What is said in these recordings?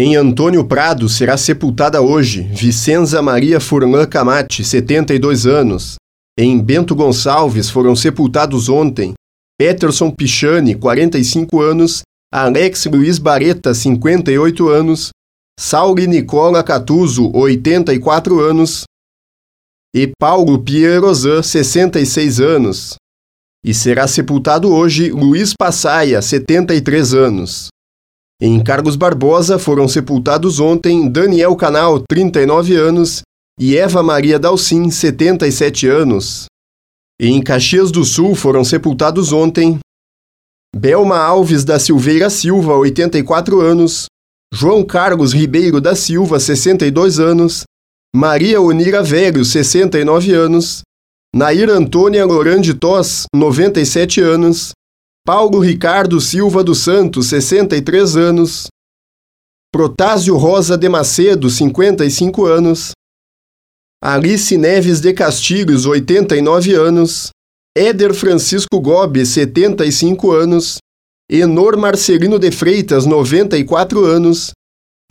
Em Antônio Prado será sepultada hoje Vicenza Maria Furlan Camate, 72 anos. Em Bento Gonçalves foram sepultados ontem Peterson Pichani, 45 anos, Alex Luiz Bareta, 58 anos, Sauli Nicola Catuso, 84 anos, e Paulo Pierozan, 66 anos. E será sepultado hoje Luiz Passaia, 73 anos. Em Carlos Barbosa foram sepultados ontem Daniel Canal, 39 anos, e Eva Maria Dalcin, 77 anos. Em Caxias do Sul foram sepultados ontem Belma Alves da Silveira Silva, 84 anos, João Carlos Ribeiro da Silva, 62 anos, Maria Onira Velho, 69 anos, Nair Antônia Lorande Toss, 97 anos, Paulo Ricardo Silva dos Santos, 63 anos, Protásio Rosa de Macedo, 55 anos, Alice Neves de Castilhos, 89 anos, Éder Francisco Gobi, 75 anos, Enor Marcelino de Freitas, 94 anos,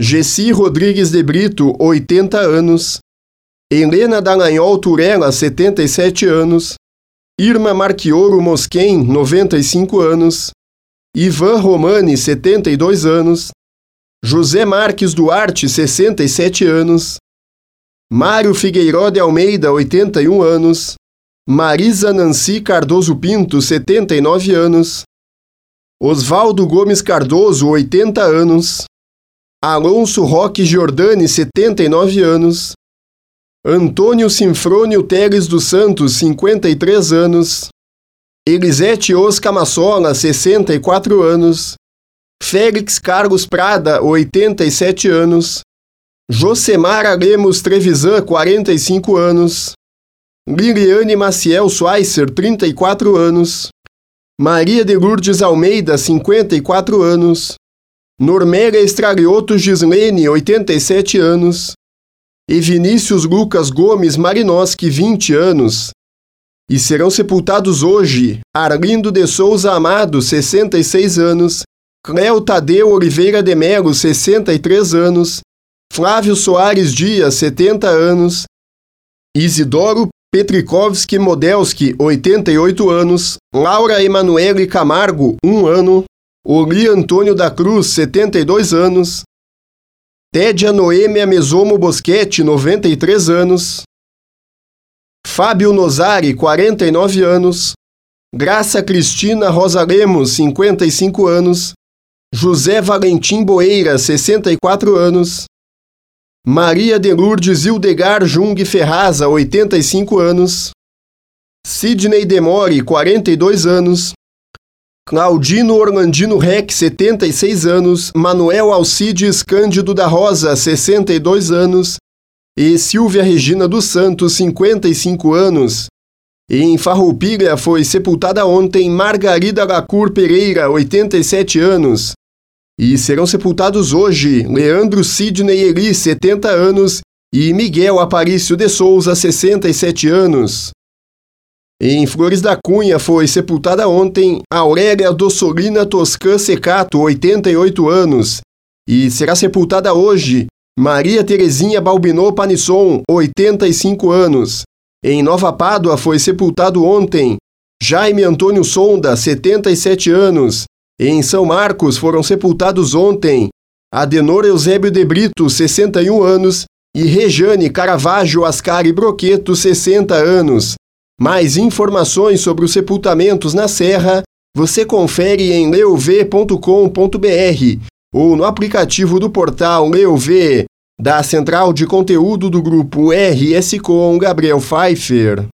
Gessi Rodrigues de Brito, 80 anos, Helena Dallagnol Turella, 77 anos, Irma Marquioro Mosquen, 95 anos, Ivan Romani, 72 anos, José Marques Duarte, 67 anos, Mário Figueiró de Almeida, 81 anos, Marisa Nancy Cardoso Pinto, 79 anos, Oswaldo Gomes Cardoso, 80 anos, Alonso Roque Giordani, 79 anos, Antônio Sinfrônio Teles dos Santos, 53 anos, Elisete Oscar Massola, 64 anos, Félix Carlos Prada, 87 anos, Josemara Lemos Trevisan, 45 anos, Liliane Maciel Schweitzer, 34 anos, Maria de Lourdes Almeida, 54 anos, Normélia Estralioto Gislene, 87 anos, e Vinícius Lucas Gomes Marinoski, 20 anos. E serão sepultados hoje Arlindo de Souza Amado, 66 anos, Cléo Tadeu Oliveira de Melo, 63 anos, Flávio Soares Dias, 70 anos, Isidoro Petrikovski Modelski, 88 anos, Laura Emanuele Camargo, 1 ano, Oli Antônio da Cruz, 72 anos, Tédia Noêmia Mesomo Boschetti, 93 anos. Fábio Nozari, 49 anos. Graça Cristina Rosa Lemos, 55 anos. José Valentim Boeira, 64 anos. Maria de Lourdes Ildegar Jung Ferraza, 85 anos. Sidney Demore, 42 anos. Claudino Orlandino Rec, 76 anos, Manuel Alcides Cândido da Rosa, 62 anos, e Silvia Regina dos Santos, 55 anos. E em Farroupilha foi sepultada ontem Margarida Lacur Pereira, 87 anos. E serão sepultados hoje Leandro Sidney Eli, 70 anos, e Miguel Aparício de Souza, 67 anos. Em Flores da Cunha foi sepultada ontem Aurélia Dossolina Toscan Secato, 88 anos, e será sepultada hoje Maria Terezinha Balbinot Panisson, 85 anos. Em Nova Pádua foi sepultado ontem Jaime Antônio Sonda, 77 anos. Em São Marcos foram sepultados ontem Adenor Eusébio de Brito, 61 anos, e Rejane Caravaggio Ascari Broqueto, 60 anos. Mais informações sobre os sepultamentos na Serra você confere em leuv.com.br ou no aplicativo do portal Leuv, da central de conteúdo do grupo RS com Gabriel Pfeiffer.